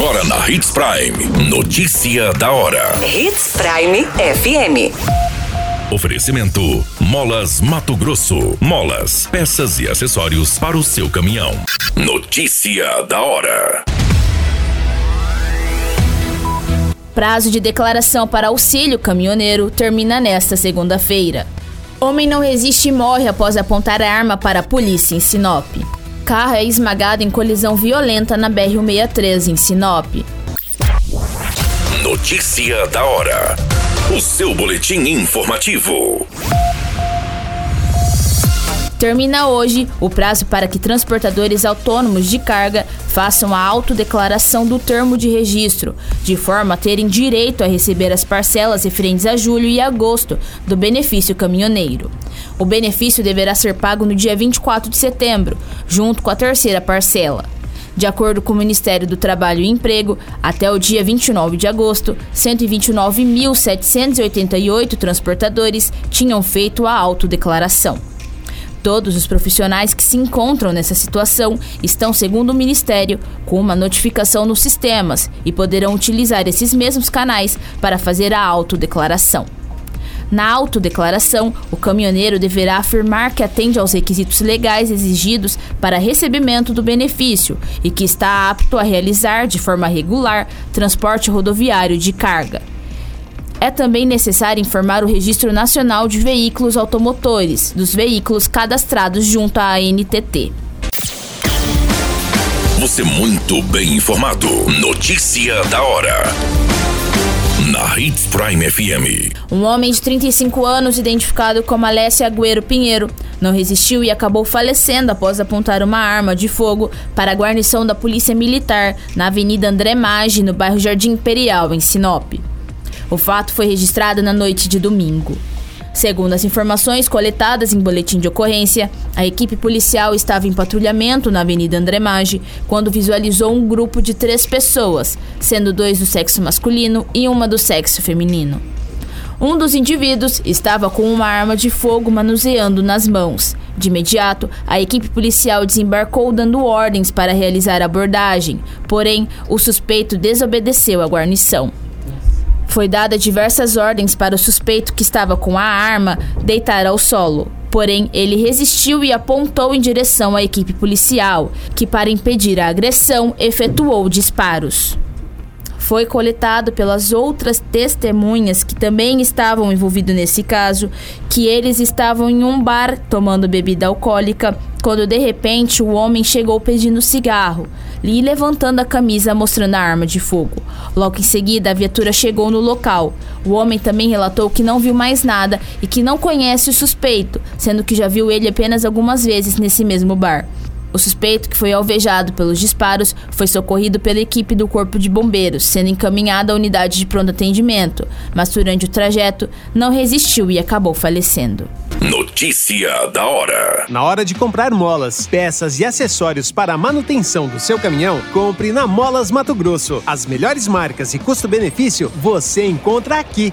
Agora na Hits Prime. Notícia da hora. Hits Prime FM. Oferecimento: Molas Mato Grosso. Molas, peças e acessórios para o seu caminhão. Notícia da hora. Prazo de declaração para auxílio caminhoneiro termina nesta segunda-feira. Homem não resiste e morre após apontar arma para a polícia em Sinop. Carro é esmagado em colisão violenta na BR-163 em Sinop. Notícia da hora. O seu boletim informativo. Termina hoje o prazo para que transportadores autônomos de carga façam a autodeclaração do termo de registro, de forma a terem direito a receber as parcelas referentes a julho e agosto do benefício caminhoneiro. O benefício deverá ser pago no dia 24 de setembro, junto com a terceira parcela. De acordo com o Ministério do Trabalho e Emprego, até o dia 29 de agosto, 129.788 transportadores tinham feito a autodeclaração. Todos os profissionais que se encontram nessa situação estão, segundo o Ministério, com uma notificação nos sistemas e poderão utilizar esses mesmos canais para fazer a autodeclaração. Na autodeclaração, o caminhoneiro deverá afirmar que atende aos requisitos legais exigidos para recebimento do benefício e que está apto a realizar, de forma regular, transporte rodoviário de carga. É também necessário informar o Registro Nacional de Veículos Automotores dos veículos cadastrados junto à ANTT. Você muito bem informado. Notícia da hora. Na Hits Prime FM. Um homem de 35 anos, identificado como Alessia Agüero Pinheiro, não resistiu e acabou falecendo após apontar uma arma de fogo para a guarnição da Polícia Militar na Avenida André Maggi, no bairro Jardim Imperial, em Sinop. O fato foi registrado na noite de domingo. Segundo as informações coletadas em boletim de ocorrência, a equipe policial estava em patrulhamento na Avenida André Maggi quando visualizou um grupo de três pessoas, sendo dois do sexo masculino e uma do sexo feminino. Um dos indivíduos estava com uma arma de fogo manuseando nas mãos. De imediato, a equipe policial desembarcou dando ordens para realizar a abordagem, porém, o suspeito desobedeceu à guarnição. Foi dada diversas ordens para o suspeito que estava com a arma deitar ao solo. Porém, ele resistiu e apontou em direção à equipe policial, que, para impedir a agressão, efetuou disparos. Foi coletado pelas outras testemunhas que também estavam envolvidos nesse caso, que eles estavam em um bar tomando bebida alcoólica, quando de repente o homem chegou pedindo cigarro e levantando a camisa mostrando a arma de fogo. Logo em seguida, a viatura chegou no local. O homem também relatou que não viu mais nada e que não conhece o suspeito, sendo que já viu ele apenas algumas vezes nesse mesmo bar. O suspeito, que foi alvejado pelos disparos, foi socorrido pela equipe do Corpo de Bombeiros, sendo encaminhado à unidade de pronto atendimento, mas durante o trajeto não resistiu e acabou falecendo. Notícia da hora. Na hora de comprar molas, peças e acessórios para a manutenção do seu caminhão, compre na Molas Mato Grosso. As melhores marcas e custo-benefício você encontra aqui.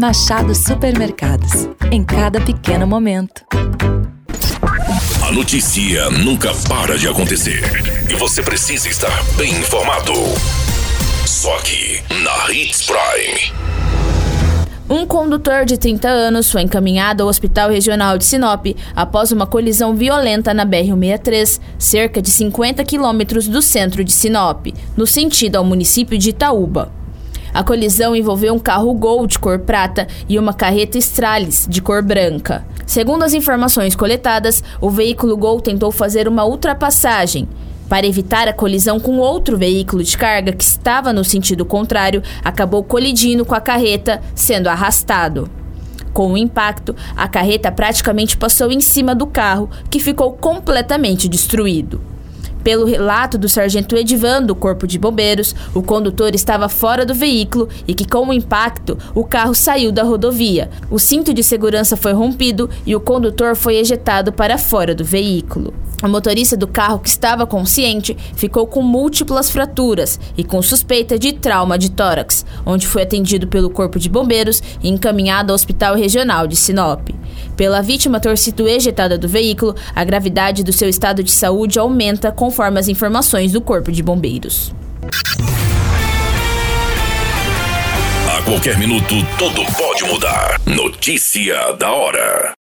Machado Supermercados. Em cada pequeno momento. A notícia nunca para de acontecer. E você precisa estar bem informado. Só aqui, na Hits Prime. Um condutor de 30 anos foi encaminhado ao Hospital Regional de Sinop após uma colisão violenta na BR-163, cerca de 50 quilômetros do centro de Sinop, no sentido ao município de Itaúba. A colisão envolveu um carro Gol de cor prata e uma carreta Stralis de cor branca. Segundo as informações coletadas, o veículo Gol tentou fazer uma ultrapassagem. Para evitar a colisão com outro veículo de carga que estava no sentido contrário, acabou colidindo com a carreta, sendo arrastado. Com o impacto, a carreta praticamente passou em cima do carro, que ficou completamente destruído. Pelo relato do sargento Edivan do Corpo de Bombeiros, o condutor estava fora do veículo e que, com o impacto, o carro saiu da rodovia. O cinto de segurança foi rompido e o condutor foi ejetado para fora do veículo. O motorista do carro, que estava consciente, ficou com múltiplas fraturas e com suspeita de trauma de tórax, onde foi atendido pelo Corpo de Bombeiros e encaminhado ao Hospital Regional de Sinop. Pela vítima ter sido ejetada do veículo, a gravidade do seu estado de saúde aumenta conforme as informações do Corpo de Bombeiros. A qualquer minuto, tudo pode mudar. Notícia da hora.